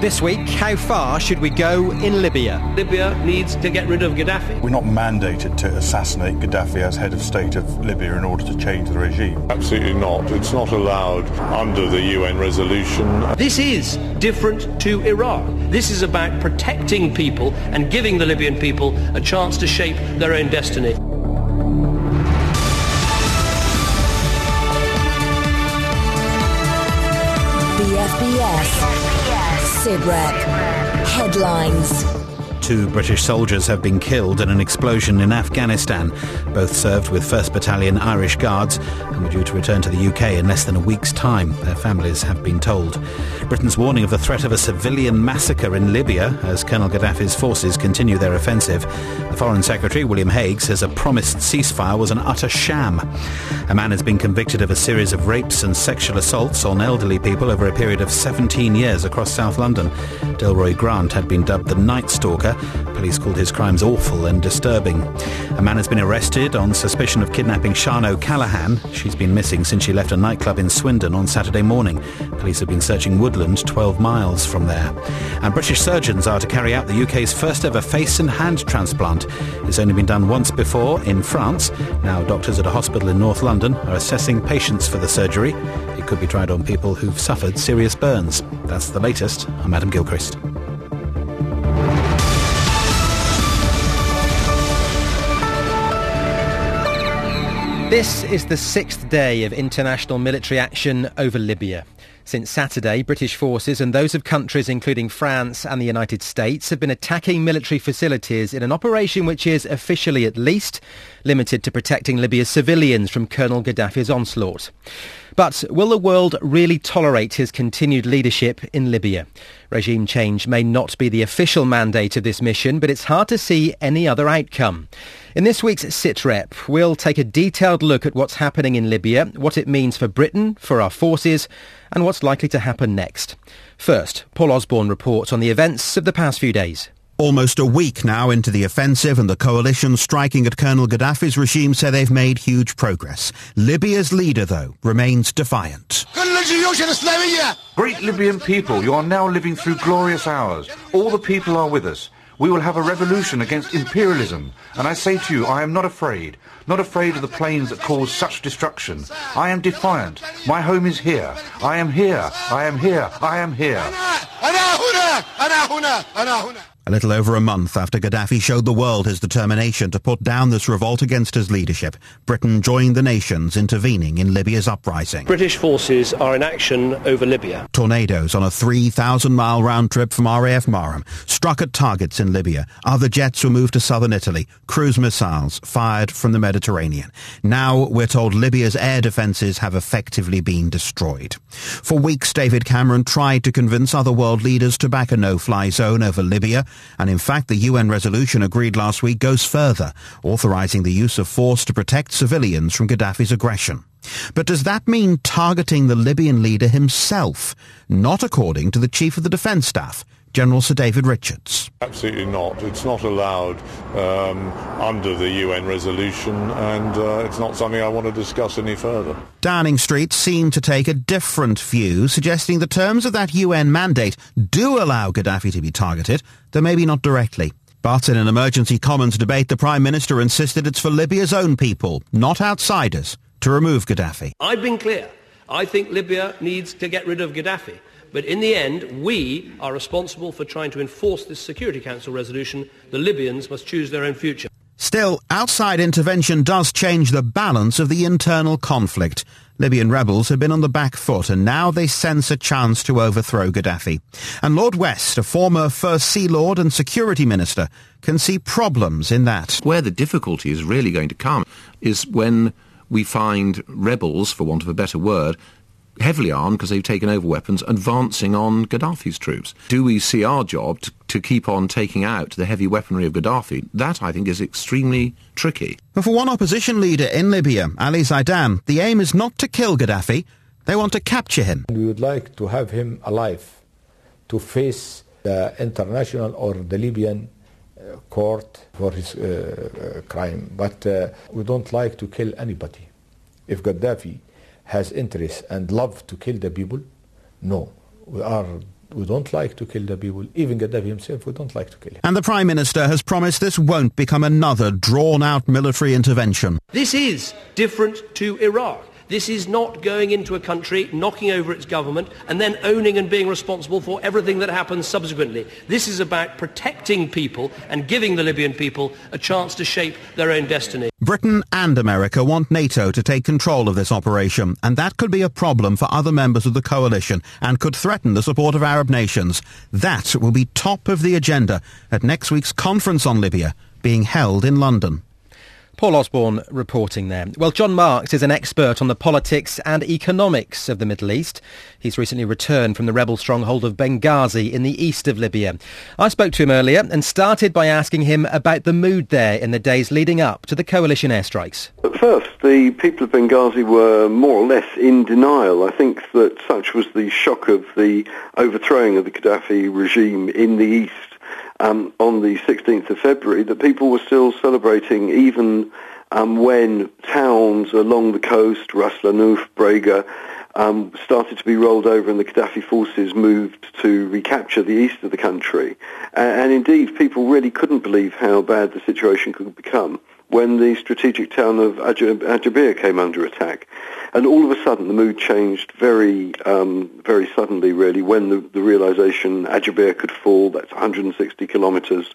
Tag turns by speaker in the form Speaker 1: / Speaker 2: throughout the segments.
Speaker 1: This week, how far should we go in Libya?
Speaker 2: Libya needs to get rid of Gaddafi.
Speaker 3: We're not mandated to assassinate Gaddafi as head of state of Libya in order to change the regime.
Speaker 4: Absolutely not. It's not allowed under the UN resolution.
Speaker 2: This is different to Iraq. This is about protecting people and giving the Libyan people a chance to shape their own destiny.
Speaker 5: BFBS. SITREP. Headlines.
Speaker 6: Two British soldiers have been killed in an explosion in Afghanistan. Both served with 1st Battalion Irish Guards and were due to return to the UK in less than a week's time, their families have been told. Britain's warning of the threat of a civilian massacre in Libya as Colonel Gaddafi's forces continue their offensive. The Foreign Secretary, William Hague, says a promised ceasefire was an utter sham. A man has been convicted of a series of rapes and sexual assaults on elderly people over a period of 17 years across South London. Delroy Grant had been dubbed the Night Stalker. Police called his crimes awful and disturbing. A man has been arrested on suspicion of kidnapping Sian O'Callaghan. She's been missing since she left a nightclub in Swindon on Saturday morning. Police have been searching woodland 12 miles from there. And British surgeons are to carry out the UK's first ever face and hand transplant. It's only been done once before in France. Now doctors at a hospital in North London are assessing patients for the surgery. It could be tried on people who've suffered serious burns. That's the latest. I'm Adam Gilchrist.
Speaker 1: This is the sixth day of international military action over Libya. Since Saturday, British forces and those of countries including France and the United States have been attacking military facilities in an operation which is, officially at least, limited to protecting Libya's civilians from Colonel Gaddafi's onslaught. But will the world really tolerate his continued leadership in Libya? Regime change may not be the official mandate of this mission, but it's hard to see any other outcome. In this week's SITREP, we'll take a detailed look at what's happening in Libya, what it means for Britain, for our forces, and what's likely to happen next. First, Paul Osborne reports on the events of the past few days.
Speaker 7: Almost a week now into the offensive and the coalition striking at Colonel Gaddafi's regime say they've made huge progress. Libya's leader, though, remains defiant.
Speaker 8: Great Libyan people, you are now living through glorious hours. All the people are with us. We will have a revolution against imperialism. And I say to you, I am not afraid. Not afraid of the planes that cause such destruction. I am defiant. My home is here. I am here. I am here. I am here.
Speaker 7: A little over a month after Gaddafi showed the world his determination to put down this revolt against his leadership, Britain joined the nations intervening in Libya's uprising.
Speaker 2: British forces are in action over Libya.
Speaker 7: Tornadoes on a 3,000-mile round trip from RAF Marham struck at targets in Libya. Other jets were moved to southern Italy. Cruise missiles fired from the Mediterranean. Now we're told Libya's air defences have effectively been destroyed. For weeks, David Cameron tried to convince other world leaders to back a no-fly zone over Libya. And in fact, the UN resolution agreed last week goes further, authorizing the use of force to protect civilians from Gaddafi's aggression. But does that mean targeting the Libyan leader himself? Not according to the Chief of the Defence Staff, General Sir David Richards.
Speaker 4: Absolutely not. It's not allowed um, under the UN resolution, and uh, it's not something I want to discuss any further.
Speaker 7: Downing Street seemed to take a different view, suggesting the terms of that UN mandate do allow Gaddafi to be targeted, though maybe not directly. But in an emergency Commons debate, the Prime Minister insisted it's for Libya's own people, not outsiders, to remove Gaddafi.
Speaker 2: I've been clear. I think Libya needs to get rid of Gaddafi. But in the end, we are responsible for trying to enforce this Security Council resolution. The Libyans must choose their own future.
Speaker 7: Still, outside intervention does change the balance of the internal conflict. Libyan rebels have been on the back foot and now they sense a chance to overthrow Gaddafi. And Lord West, a former First Sea Lord and Security Minister, can see problems in that.
Speaker 9: Where the difficulty is really going to come is when we find rebels, for want of a better word, heavily armed because they've taken over weapons, advancing on Gaddafi's troops. Do we see our job to, to, keep on taking out the heavy weaponry of Gaddafi? That, I think, is extremely tricky.
Speaker 7: But for one opposition leader in Libya, Ali Zaidan, the aim is not to kill Gaddafi. They want to capture him.
Speaker 10: We would like to have him alive to face the international or the Libyan court for his uh, crime. But uh, we don't like to kill anybody. If Gaddafi has interest and love to kill the people, no. We are we don't like to kill the people. Even Gaddafi himself, we don't like to kill him.
Speaker 7: And the Prime Minister has promised this won't become another drawn-out military intervention.
Speaker 2: This is different to Iraq. This is not going into a country, knocking over its government, and then owning and being responsible for everything that happens subsequently. This is about protecting people and giving the Libyan people a chance to shape their own destiny.
Speaker 7: Britain and America want NATO to take control of this operation, and that could be a problem for other members of the coalition and could threaten the support of Arab nations. That will be top of the agenda at next week's conference on Libya, being held in London.
Speaker 1: Paul Osborne reporting there. Well, John Marks is an expert on the politics and economics of the Middle East. He's recently returned from the rebel stronghold of Benghazi in the east of Libya. I spoke to him earlier and started by asking him about the mood there in the days leading up to the coalition airstrikes.
Speaker 11: At first, the people of Benghazi were more or less in denial. I think that such was the shock of the overthrowing of the Gaddafi regime in the east um, on the 16th of February that people were still celebrating even um, when towns along the coast, Ras Lanuf, Brega, um, started to be rolled over and the Gaddafi forces moved to recapture the east of the country. And, and indeed, people really couldn't believe how bad the situation could become when the strategic town of Ajdabiya came under attack. And all of a sudden, the mood changed very, um, very suddenly, really, when the, the realization Ajdabiya could fall. That's 160 kilometers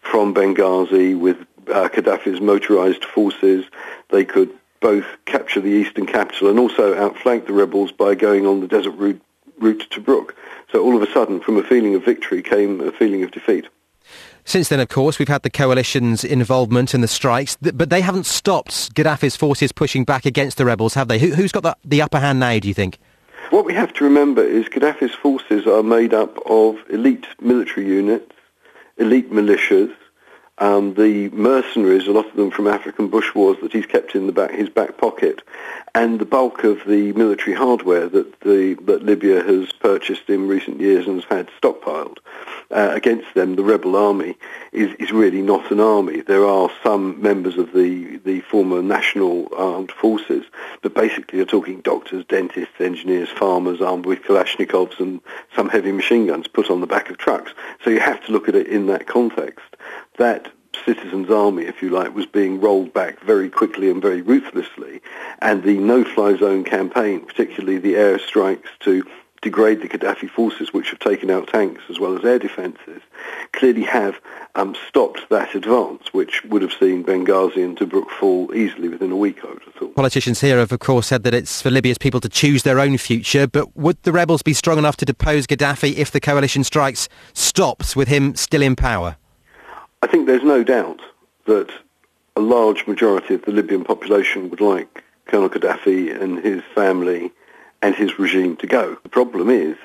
Speaker 11: from Benghazi with uh, Gaddafi's motorized forces. They could both capture the eastern capital and also outflank the rebels by going on the desert route, route to Tobruk. So all of a sudden, from a feeling of victory came a feeling of defeat.
Speaker 1: Since then, of course, we've had the coalition's involvement in the strikes, but they haven't stopped Gaddafi's forces pushing back against the rebels, have they? Who, has got the, the upper hand now, do you think?
Speaker 11: What we have to remember is Gaddafi's forces are made up of elite military units, elite militias, um, the mercenaries, a lot of them from African bush wars that he's kept in the back, his back pocket, and the bulk of the military hardware that, the, that Libya has purchased in recent years and has had stockpiled. Uh, against them, the rebel army is, is really not an army. There are some members of the, the former national armed forces, but basically you're talking doctors, dentists, engineers, farmers armed with Kalashnikovs and some heavy machine guns put on the back of trucks. So you have to look at it in that context. That citizens' army, if you like, was being rolled back very quickly and very ruthlessly. And the no-fly zone campaign, particularly the airstrikes to degrade the Gaddafi forces, which have taken out tanks as well as air defences, clearly have um, stopped that advance, which would have seen Benghazi and Tobruk fall easily within a week, I would have thought.
Speaker 1: Politicians here have, of course, said that it's for Libya's people to choose their own future, but would the rebels be strong enough to depose Gaddafi if the coalition strikes stops with him still in power?
Speaker 11: I think there's no doubt that a large majority of the Libyan population would like Colonel Gaddafi and his family and his regime to go. The problem is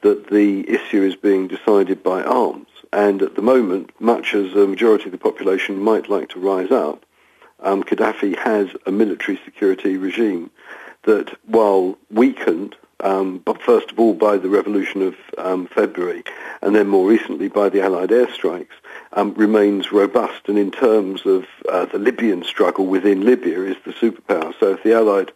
Speaker 11: that the issue is being decided by arms. And at the moment, much as a majority of the population might like to rise up, um, Gaddafi has a military security regime that, while weakened, um, but first of all by the revolution of um, February, and then more recently by the Allied airstrikes, um, remains robust. And in terms of uh, the Libyan struggle within Libya, is the superpower. So if the Allied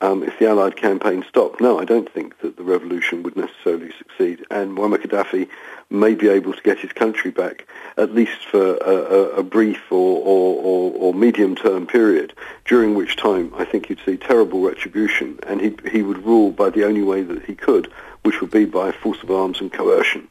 Speaker 11: um, if the Allied campaign stopped, no, I don't think that the revolution would necessarily succeed. And Muammar Gaddafi may be able to get his country back, at least for a, a, a brief or, or, or, or medium-term period, during which time I think you'd see terrible retribution, and he, he would rule by the only way that he could, which would be by force of arms and coercion.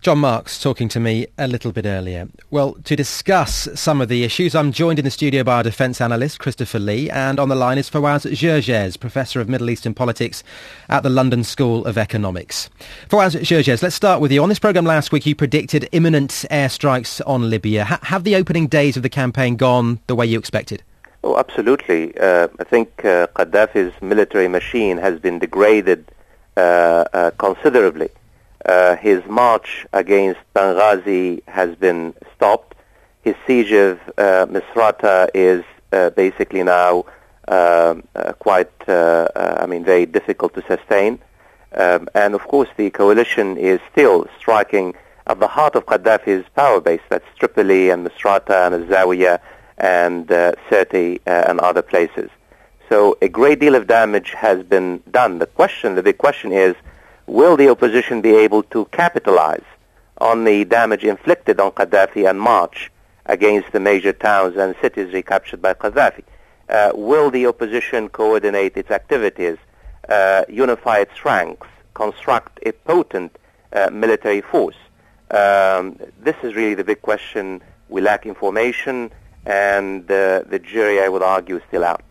Speaker 1: John Marks talking to me a little bit earlier. Well, to discuss some of the issues, I'm joined in the studio by our defence analyst, Christopher Lee, and on the line is Fawaz Gerges, Professor of Middle Eastern Politics at the London School of Economics. Fawaz Gerges, let's start with you. On this programme last week, you predicted imminent airstrikes on Libya. H- have the opening days of the campaign gone the way you expected?
Speaker 12: Oh, absolutely. Uh, I think uh, Gaddafi's military machine has been degraded uh, uh considerably uh, his march against Benghazi has been stopped. His siege of uh, Misrata is uh, basically now um, uh, quite, uh, uh, I mean, very difficult to sustain. Um, and of course, the coalition is still striking at the heart of Gaddafi's power base. That's Tripoli and Misrata and Zawiya and Sirte and other places. So a great deal of damage has been done. The question, the big question is, will the opposition be able to capitalize on the damage inflicted on Gaddafi and march against the major towns and cities recaptured by Gaddafi? Uh, will the opposition coordinate its activities, uh, unify its ranks, construct a potent uh, military force? Um, this is really the big question. We lack information, and uh, the jury, I would argue, is still out.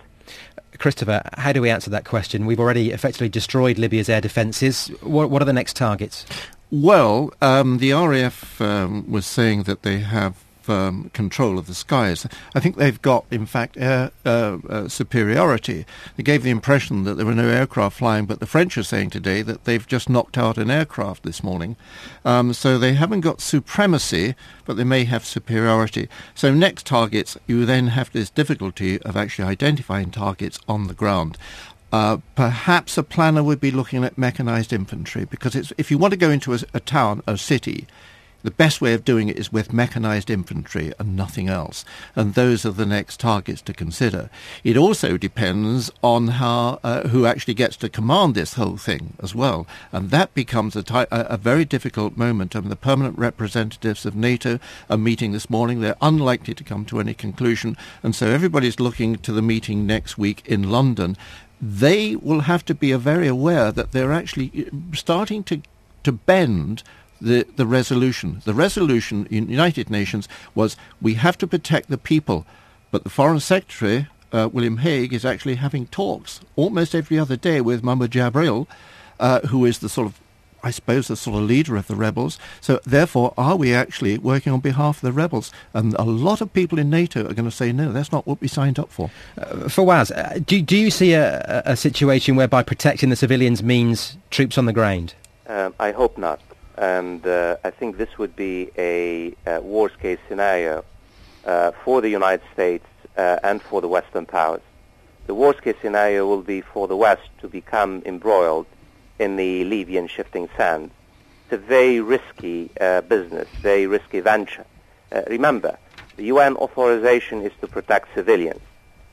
Speaker 1: Christopher, how do we answer that question? We've already effectively destroyed Libya's air defences. What, what are the next targets?
Speaker 13: Well, um, the RAF um, was saying that they have um, control of the skies. I think they've got, in fact, air uh, uh, superiority. They gave the impression that there were no aircraft flying, but the French are saying today that they've just knocked out an aircraft this morning. Um, so they haven't got supremacy, but they may have superiority. So next targets, you then have this difficulty of actually identifying targets on the ground. Uh, perhaps a planner would be looking at mechanized infantry because if you want to go into a, a town, a city, the best way of doing it is with mechanized infantry and nothing else. And those are the next targets to consider. It also depends on how uh, who actually gets to command this whole thing as well. And that becomes a, ty- a, very difficult moment. I mean, the permanent representatives of NATO are meeting this morning. They're unlikely to come to any conclusion. And so everybody's looking to the meeting next week in London they will have to be very aware that they're actually uh, starting to to bend the, the resolution. The resolution in United Nations was we have to protect the people, but the Foreign Secretary, uh, William Hague, is actually having talks almost every other day with Muhammad Jabril, uh, who is the sort of I suppose, the sort of leader of the rebels. So, therefore, are we actually working on behalf of the rebels? And a lot of people in NATO are going to say, no, that's not what we signed up for.
Speaker 1: Uh, Fawaz, uh, do, do you see a, a situation whereby protecting the civilians means troops on the ground?
Speaker 12: Um, I hope not and uh, I think this would be a, a worst case scenario uh, for the United States uh, and for the Western powers. The worst case scenario will be for the West to become embroiled in the Libyan shifting sands. It's a very risky uh, business, very risky venture. Uh, remember, the UN authorization is to protect civilians,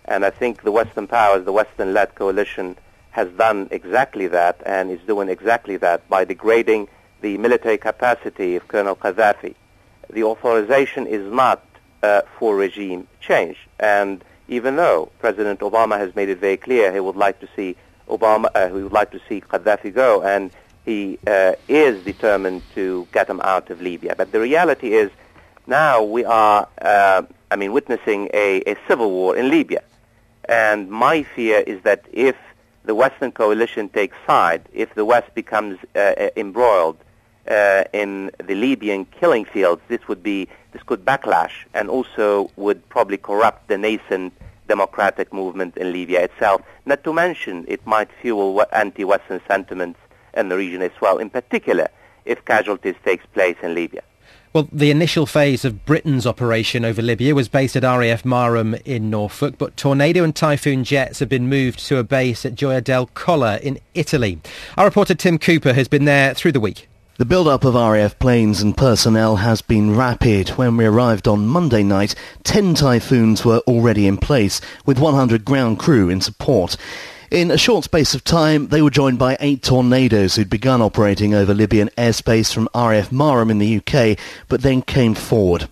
Speaker 12: and I think the Western powers, the Western-led coalition, has done exactly that and is doing exactly that by degrading the military capacity of Colonel Gaddafi. The authorization is not uh, for regime change. And even though President Obama has made it very clear he would like to see Obama, uh, he would like to see Gaddafi go, and he uh, is determined to get him out of Libya. But the reality is, now we are, uh, I mean, witnessing a, a civil war in Libya. And my fear is that if the Western coalition takes side, if the West becomes uh, embroiled uh, in the Libyan killing fields, this would be this could backlash and also would probably corrupt the nascent democratic movement in Libya itself. Not to mention, it might fuel anti-Western sentiments in the region as well. In particular, if casualties takes place in Libya.
Speaker 1: Well, the initial phase of Britain's operation over Libya was based at RAF Marham in Norfolk, but Tornado and Typhoon jets have been moved to a base at Gioia del Colle in Italy. Our reporter Tim Cooper has been there through the week.
Speaker 14: The build-up of RAF planes and personnel has been rapid. When we arrived on Monday night, 10 Typhoons were already in place, with 100 ground crew in support. In a short space of time, they were joined by eight tornadoes who'd begun operating over Libyan airspace from RAF Marham in the UK, but then came forward.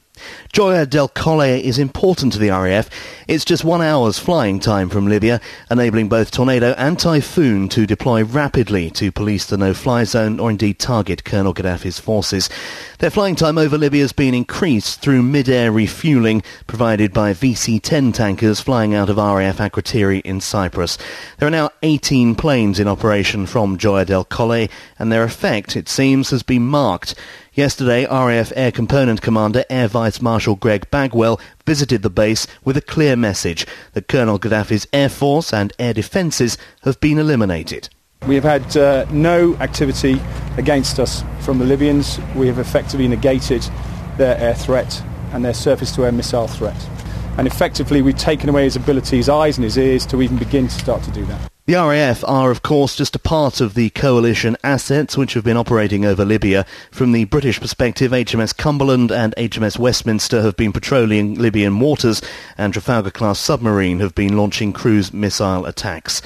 Speaker 14: Gioia del Colle is important to the RAF. It's just one hour's flying time from Libya, enabling both Tornado and Typhoon to deploy rapidly to police the no-fly zone or indeed target Colonel Gaddafi's forces. Their flying time over Libya has been increased through mid-air refueling provided by VC-10 tankers flying out of RAF Akrotiri in Cyprus. There are now 18 planes in operation from Gioia del Colle and their effect, it seems, has been marked. Yesterday, RAF Air Component Commander Air Vice Marshal Greg Bagwell visited the base with a clear message that Colonel Gaddafi's air force and air defences have been eliminated.
Speaker 15: We have had uh, no activity against us from the Libyans. We have effectively negated their air threat and their surface-to-air missile threat. And effectively, we've taken away his ability, his eyes and his ears to even begin to start to do that.
Speaker 14: The RAF are, of course, just a part of the coalition assets which have been operating over Libya. From the British perspective, HMS Cumberland and HMS Westminster have been patrolling Libyan waters, and Trafalgar-class submarine have been launching cruise missile attacks.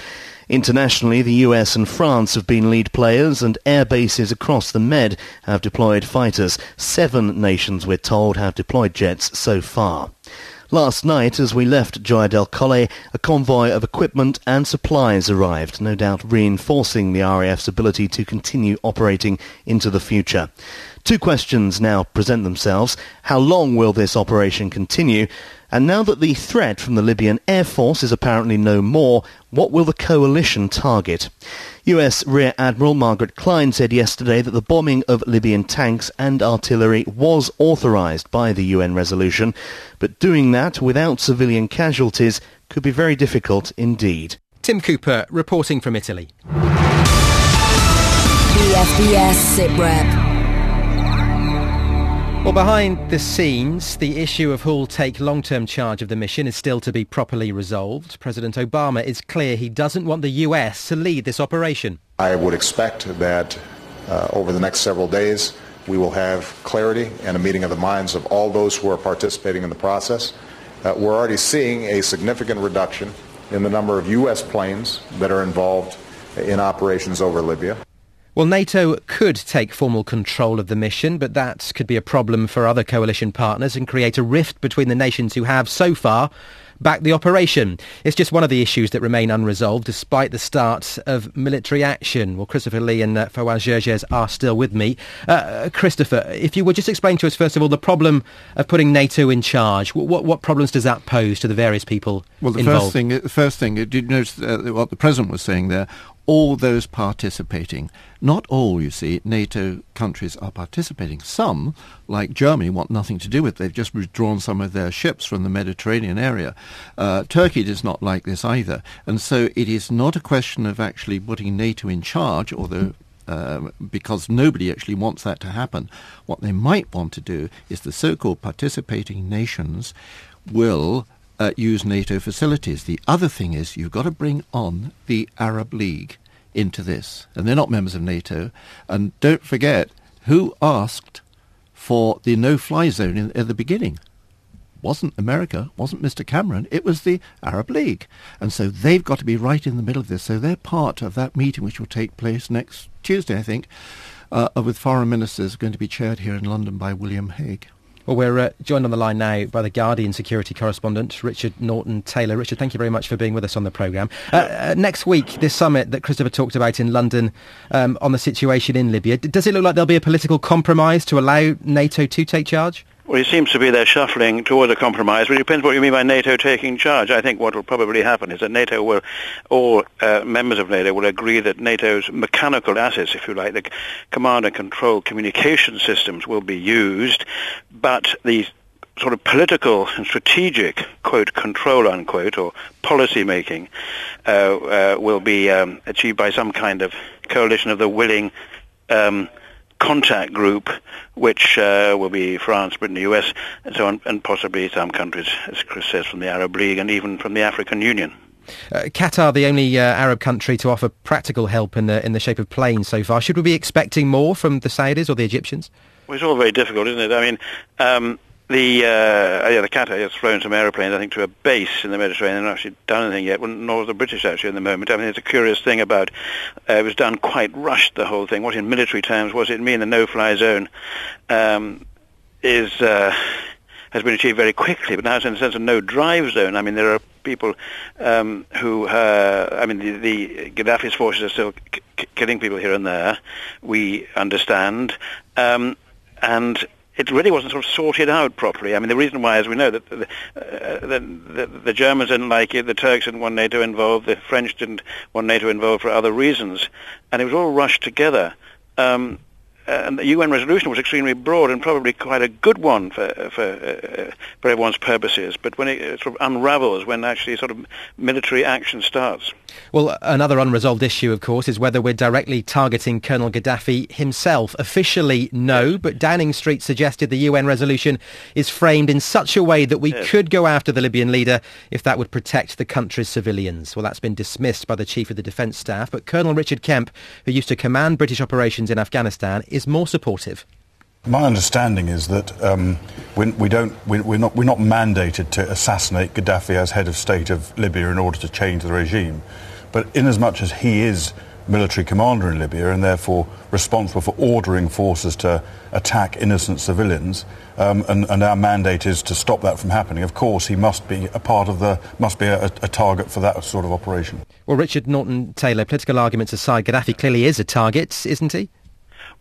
Speaker 14: Internationally, the US and France have been lead players and air bases across the Med have deployed fighters. Seven nations, we're told, have deployed jets so far. Last night, as we left Gioia del Colle, a convoy of equipment and supplies arrived, no doubt reinforcing the RAF's ability to continue operating into the future. Two questions now present themselves. How long will this operation continue? And now that the threat from the Libyan Air Force is apparently no more, what will the coalition target? US Rear Admiral Margaret Klein said yesterday that the bombing of Libyan tanks and artillery was authorized by the UN resolution, but doing that without civilian casualties could be very difficult indeed.
Speaker 1: Tim Cooper reporting from Italy.
Speaker 5: BFBS SITREP.
Speaker 1: Well, behind the scenes, the issue of who'll take long-term charge of the mission is still to be properly resolved. President Obama is clear he doesn't want the US to lead this operation.
Speaker 16: I would expect that uh, over the next several days, we will have clarity and a meeting of the minds of all those who are participating in the process. Uh, we're already seeing a significant reduction in the number of U.S. planes that are involved in operations over Libya.
Speaker 1: Well, NATO could take formal control of the mission, but that could be a problem for other coalition partners and create a rift between the nations who have, so far, backed the operation. It's just one of the issues that remain unresolved despite the start of military action. Well, Christopher Lee and uh, Fawaz Gerges are still with me. Uh, Christopher, if you would just explain to us, first of all, the problem of putting NATO in charge. What, what problems does that pose to the various people
Speaker 13: well, the
Speaker 1: involved?
Speaker 13: First thing, the first thing, did you notice uh, what the President was saying there? All those participating. Not all, you see, NATO countries are participating. Some, like Germany, want nothing to do with it. They've just withdrawn some of their ships from the Mediterranean area. Uh, Turkey does not like this either. And so it is not a question of actually putting NATO in charge, although uh, because nobody actually wants that to happen. What they might want to do is the so-called participating nations will uh, use NATO facilities. The other thing is you've got to bring on the Arab League into this, and they're not members of NATO. And don't forget who asked for the no-fly zone in, at the beginning. Wasn't America, wasn't Mr. Cameron, it was the Arab League. And so they've got to be right in the middle of this. So they're part of that meeting which will take place next Tuesday, I think, uh, with foreign ministers going to be chaired here in London by William Hague.
Speaker 1: Well, we're uh, joined on the line now by the Guardian security correspondent, Richard Norton Taylor. Richard, thank you very much for being with us on the programme. Uh, uh, next week, this summit that Christopher talked about in London um, on the situation in Libya, does it look like there'll be a political compromise to allow NATO to take charge?
Speaker 17: Well, it seems to be they're shuffling towards a compromise, but it depends what you mean by NATO taking charge. I think what will probably happen is that NATO will, all uh, members of NATO will agree that NATO's mechanical assets, if you like, the command and control communication systems will be used, but the sort of political and strategic, quote, control, unquote, or policy making uh, uh, will be um, achieved by some kind of coalition of the willing um, contact group, which uh, will be France, Britain, the US, and so on, and possibly some countries, as Chris says, from the Arab League and even from the African Union.
Speaker 1: Uh, Qatar, the only uh, Arab country to offer practical help in the in the shape of planes so far. Should we be expecting more from the Saudis or the Egyptians?
Speaker 17: Well, it's all very difficult, isn't it? I mean, um, the uh, yeah, the Qatar has flown some aeroplanes, I think, to a base in the Mediterranean. Not actually done anything yet, nor has the British actually in the moment. I mean, it's a curious thing about uh, it was done quite rushed. The whole thing. What in military terms was it mean the no-fly zone um, is uh, has been achieved very quickly, but now it's in a sense of no-drive zone. I mean, there are people um, who, uh, I mean, the, the Gaddafi's forces are still c- killing people here and there. We understand, um, and it really wasn't sort of sorted out properly. I mean, the reason why, as we know, that the, uh, the, the, the, Germans didn't like it, the Turks didn't want NATO involved, the French didn't want NATO involved for other reasons, and it was all rushed together. Um, and the UN resolution was extremely broad and probably quite a good one for for, uh, for everyone's purposes. But when it sort of unravels, when actually sort of military action starts.
Speaker 1: Well, another unresolved issue, of course, is whether we're directly targeting Colonel Gaddafi himself. Officially, no, but Downing Street suggested the UN resolution is framed in such a way that we yes. could go after the Libyan leader if that would protect the country's civilians. Well, that's been dismissed by the Chief of the Defence Staff, but Colonel Richard Kemp, who used to command British operations in Afghanistan, is more supportive.
Speaker 3: My understanding is that um, we, we, don't, we, are not, we're not mandated to assassinate Gaddafi as head of state of Libya in order to change the regime. But inasmuch as he is military commander in Libya and therefore responsible for ordering forces to attack innocent civilians, um, and, and, our mandate is to stop that from happening. Of course, he must be a part of the, must be a, a target for that sort of operation.
Speaker 1: Well, Richard Norton Taylor, political arguments aside, Gaddafi clearly is a target, isn't he?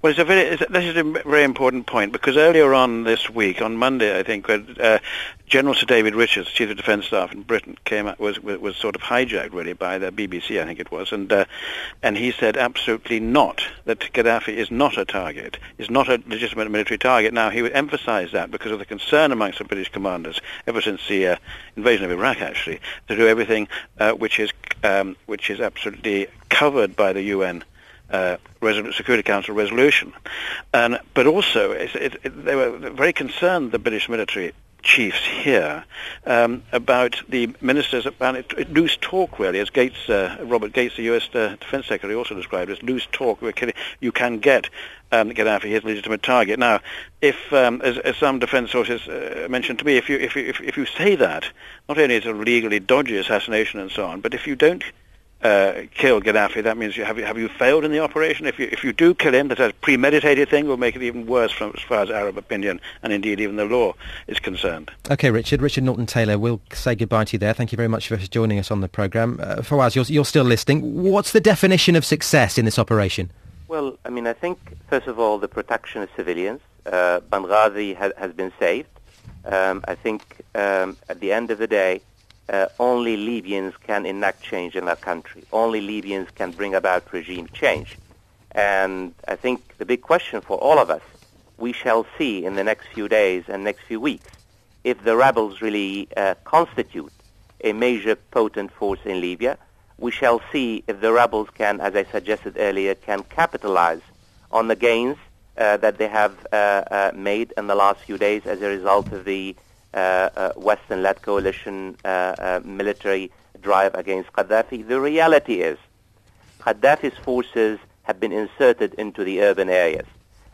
Speaker 17: Well, it's a very, it's, this is a very important point because earlier on this week, on Monday, I think, uh, General Sir David Richards, Chief of Defence Staff in Britain, came out, was, was, sort of hijacked really by the BBC, I think it was, and uh, and he said absolutely not that Gaddafi is not a target, is not a legitimate military target. Now he would emphasise that because of the concern amongst the British commanders ever since the uh, invasion of Iraq, actually, to do everything uh, which is um, which is absolutely covered by the UN uh, Security Council resolution. And, but also, it, it, they were very concerned, the British military chiefs here, um, about the ministers, about it, loose talk really, as Gates, uh, Robert Gates, the U.S. Uh, Defense Secretary, also described as loose talk. You can get um, Gaddafi his legitimate target. Now, if, um, as, as, some defense sources uh, mentioned to me, if you, if, if, if you say that, not only is it a legally dodgy assassination and so on, but if you don't uh, kill Gaddafi, that means you have, have you failed in the operation? If you, if you do kill him, that's a premeditated thing, will make it even worse from, as far as Arab opinion and indeed even the law is concerned.
Speaker 1: Okay, Richard. Richard Norton Taylor, we'll say goodbye to you there. Thank you very much for joining us on the programme. Uh, Fawaz, you're, you're still listening. What's the definition of success in this operation?
Speaker 12: Well, I mean, I think, first of all, the protection of civilians. Uh, Benghazi ha- has been saved. Um, I think um, at the end of the day, uh, only Libyans can enact change in that country. Only Libyans can bring about regime change. And I think the big question for all of us, we shall see in the next few days and next few weeks if the rebels really uh, constitute a major potent force in Libya. We shall see if the rebels can, as I suggested earlier, can capitalize on the gains uh, that they have uh, uh, made in the last few days as a result of the Western-led coalition uh, military drive against Gaddafi. The reality is Gaddafi's forces have been inserted into the urban areas.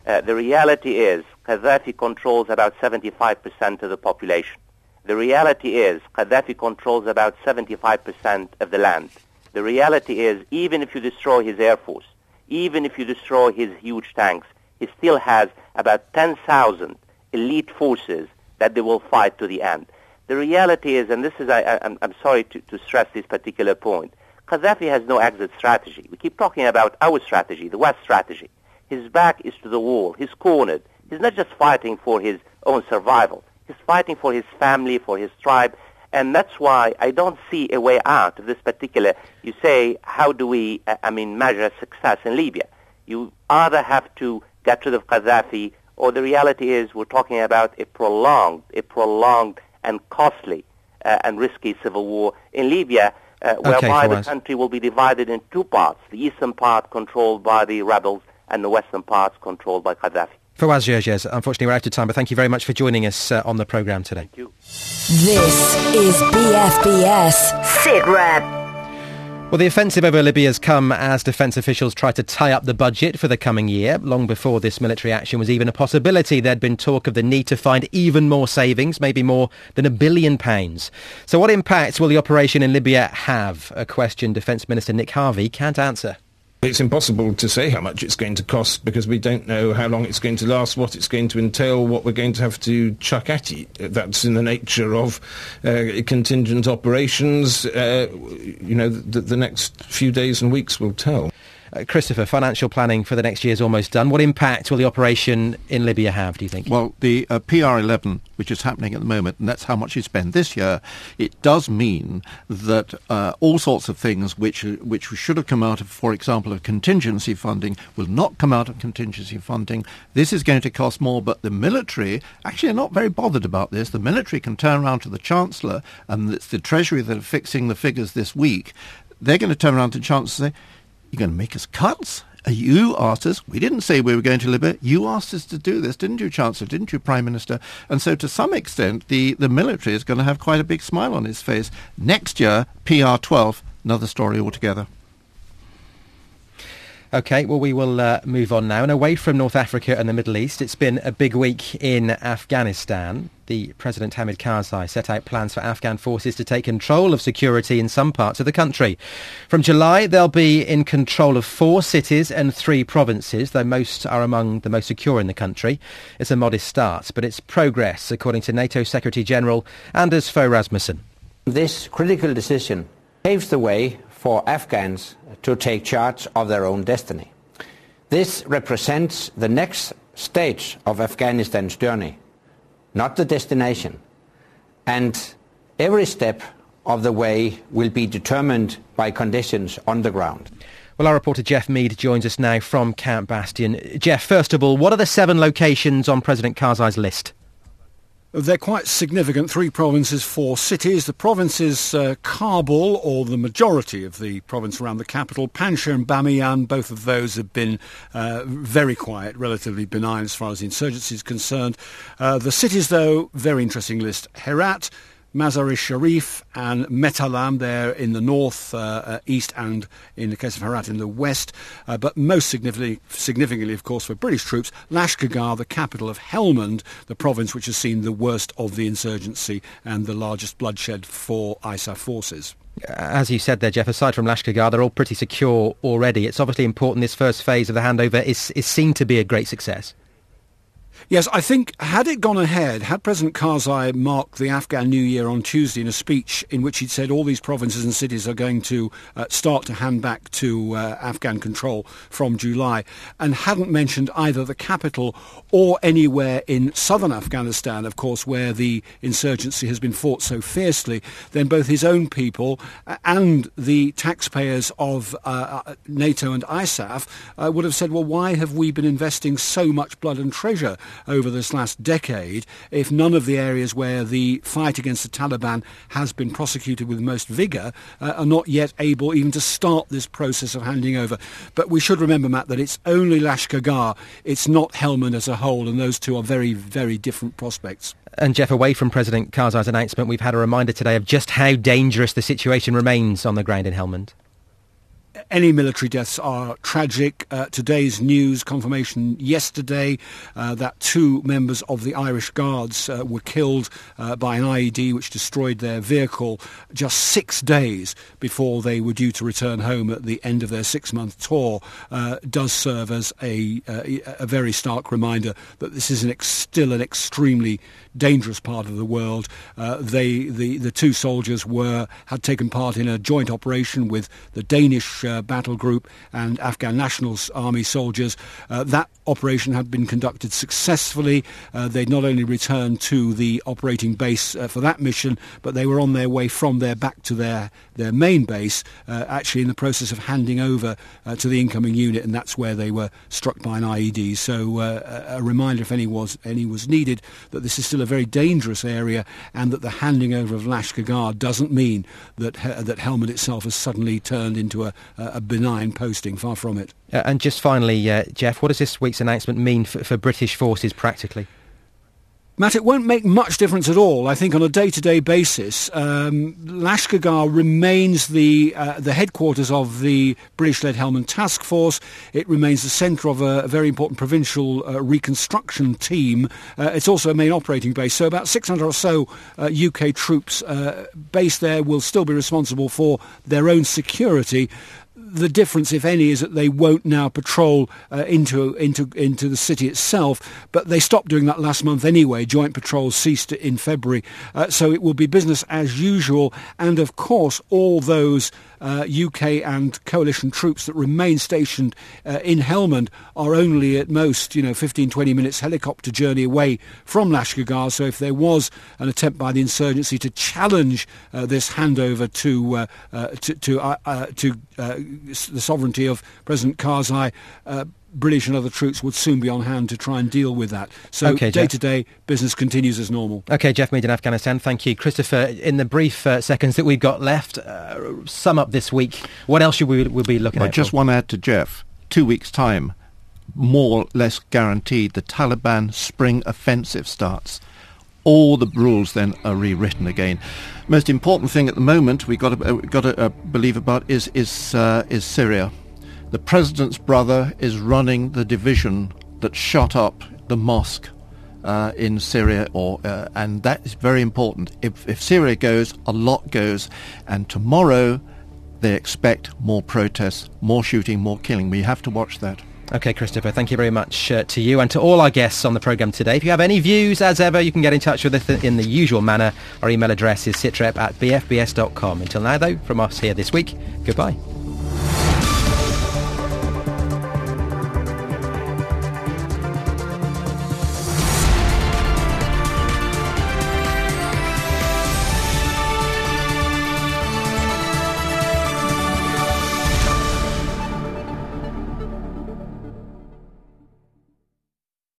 Speaker 12: Uh, the reality is Gaddafi controls about 75% of the population. The reality is Gaddafi controls about 75% of the land. The reality is even if you destroy his air force, even if you destroy his huge tanks, he still has about 10,000 elite forces that they will fight to the end. The reality is, and this is, I, I'm sorry to, to stress this particular point, Gaddafi has no exit strategy. We keep talking about our strategy, the West strategy. His back is to the wall. He's cornered. He's not just fighting for his own survival. He's fighting for his family, for his tribe. And that's why I don't see a way out of this particular, you say, how do we, I mean, measure success in Libya? You either have to get rid of Gaddafi or the reality is we're talking about a prolonged, a prolonged and costly uh, and risky civil war in Libya, uh, whereby the country will be divided in two parts, the eastern part controlled by the rebels and the western part controlled by Gaddafi.
Speaker 1: Fawaz Gerges, unfortunately we're out of time, but thank you very much for joining us uh, on the programme today.
Speaker 12: Thank you.
Speaker 5: This is BFBS SITREP.
Speaker 1: Well, the offensive over Libya has come as defence officials try to tie up the budget for the coming year. Long before this military action was even a possibility, there'd been talk of the need to find even more savings, maybe more than a billion pounds. So what impact will the operation in Libya have? A question Defence Minister Nick Harvey can't answer.
Speaker 18: It's impossible to say how much it's going to cost because we don't know how long it's going to last, what it's going to entail, what we're going to have to chuck at it. That's in the nature of uh, contingent operations. Uh, you know, the, the next few days and weeks will tell.
Speaker 1: Uh, Christopher, financial planning for the next year is almost done. What impact will the operation in Libya have, do you think?
Speaker 13: Well, the uh, PR11, which is happening at the moment, and that's how much you spend this year, it does mean that uh, all sorts of things which, which should have come out of, for example, of contingency funding will not come out of contingency funding. This is going to cost more, but the military actually are not very bothered about this. The military can turn around to the Chancellor, and it's the Treasury that are fixing the figures this week they're going to turn around to chancellor and say, you're going to make us cuts? Uh, you asked us. We didn't say we were going to Libya. You asked us to do this, didn't you, Chancellor? Didn't you, Prime Minister? And so, to some extent, the, the military is going to have quite a big smile on its face. Next year, PR12, another story altogether.
Speaker 1: Okay, well, we will uh, move on now. And away from North Africa and the Middle East, it's been a big week in Afghanistan. The President Hamid Karzai set out plans for Afghan forces to take control of security in some parts of the country. From July, they'll be in control of four cities and three provinces, though most are among the most secure in the country. It's a modest start, but it's progress, according to NATO Secretary General Anders Fogh Rasmussen.
Speaker 19: This critical decision paves the way for Afghans to take charge of their own destiny. This represents the next stage of Afghanistan's journey, not the destination. And every step of the way will be determined by conditions on the ground.
Speaker 1: Well, our reporter Jeff Mead joins us now from Camp Bastion. Jeff, first of all, what are the seven locations on President Karzai's list?
Speaker 20: They're quite significant. Three provinces, four cities. The provinces, uh, Kabul, or the majority of the province around the capital. Panjshir and Bamiyan, both of those have been uh, very quiet, relatively benign as far as the insurgency is concerned. Uh, the cities, though, very interesting list. Herat, Mazar-i-Sharif and Mehtarlam there in the north, uh, uh, east, and in the case of Herat in the west. Uh, but most significantly, significantly, of course, for British troops, Lashkargah, the capital of Helmand, the province which has seen the worst of the insurgency and the largest bloodshed for ISAF forces.
Speaker 1: As you said there, Jeff, aside from Lashkargah, they're all pretty secure already. It's obviously important this first phase of the handover is, is seen to be a great success.
Speaker 20: Yes, I think had it gone ahead, had President Karzai marked the Afghan New Year on Tuesday in a speech in which he'd said all these provinces and cities are going to uh, start to hand back to uh, Afghan control from July, and hadn't mentioned either the capital or anywhere in southern Afghanistan, of course, where the insurgency has been fought so fiercely, then both his own people and the taxpayers of uh, uh NATO and ISAF uh, would have said, well, why have we been investing so much blood and treasure over this last decade if none of the areas where the fight against the Taliban has been prosecuted with most vigour uh, are not yet able even to start this process of handing over. But we should remember, Matt, that it's only Lashkargah, it's not Helmand as a whole, and those two are very, very different prospects.
Speaker 1: And Jeff, away from President Karzai's announcement, we've had a reminder today of just how dangerous the situation remains on the ground in Helmand
Speaker 20: any military deaths are tragic. Uh, today's news confirmation yesterday uh, that two members of the Irish Guards uh, were killed uh, by an IED which destroyed their vehicle just six days before they were due to return home at the end of their six-month tour uh, does serve as a, uh, a very stark reminder that this is an ex- still an extremely dangerous part of the world. they, the, the two soldiers were had taken part in a joint operation with the Danish uh, battle group and Afghan National Army soldiers. Uh, that operation had been conducted successfully. Uh, they'd not only returned to the operating base for that mission, but they were on their way from there back to their, their main base, actually in the process of handing over to the incoming unit, and that's where they were struck by an IED. So a reminder, if any was, any was needed, that this is still a very dangerous area and that the handing over of Lashkar Lashkargah doesn't mean that, that Helmand itself has suddenly turned into a, a benign posting, far from it.
Speaker 1: Uh, and just finally, uh, Jeff, what does this week's announcement mean for, for British forces practically?
Speaker 20: Matt, it won't make much difference at all. I think on a day-to-day basis, um, Lashkargah remains the uh, the headquarters of the British-led Helmand Task Force. It remains the centre of a, a, very important provincial uh, reconstruction team. Uh, it's also a main operating base. So about 600 or so UK uh, troops uh, based there will still be responsible for their own security the difference, if any, is that they won't now patrol uh, into into into the city itself. But they stopped doing that last month anyway. Joint patrols ceased in February, uh, so it will be business as usual. And of course, all those uh, UK and coalition troops that remain stationed uh, in Helmand are only at most, you know, 15, 20 minutes helicopter journey away from Lashkargah. So if there was an attempt by the insurgency to challenge uh, this handover to uh, uh, to to, uh, to the sovereignty of President Karzai, British and other troops would soon be on hand to try and deal with that. So
Speaker 1: Okay,
Speaker 20: day
Speaker 1: Jeff.
Speaker 20: to day, business continues as normal.
Speaker 1: Okay, Jeff Mead in Afghanistan. Thank you, Christopher. In the brief uh, seconds that we've got left, uh, sum up this week. What else should we will be looking
Speaker 13: I
Speaker 1: at?
Speaker 13: just want to add to Jeff, two weeks' time, more or less guaranteed, the Taliban spring offensive starts. All the rules then are rewritten again. Most important thing at the moment we got to uh, got to uh, believe about is is uh, is Syria. The president's brother is running the division that shot up the mosque uh, in Syria, or uh, and that is very important. If, if Syria goes, a lot goes, and tomorrow they expect more protests, more shooting, more killing. We have to watch that.
Speaker 1: Okay, Christopher, thank you very much uh, to you and to all our guests on the programme today. If you have any views, as ever, you can get in touch with us in the usual manner. Our email address is sitrep at bfbs.com. Until now, though, from us here this week, goodbye.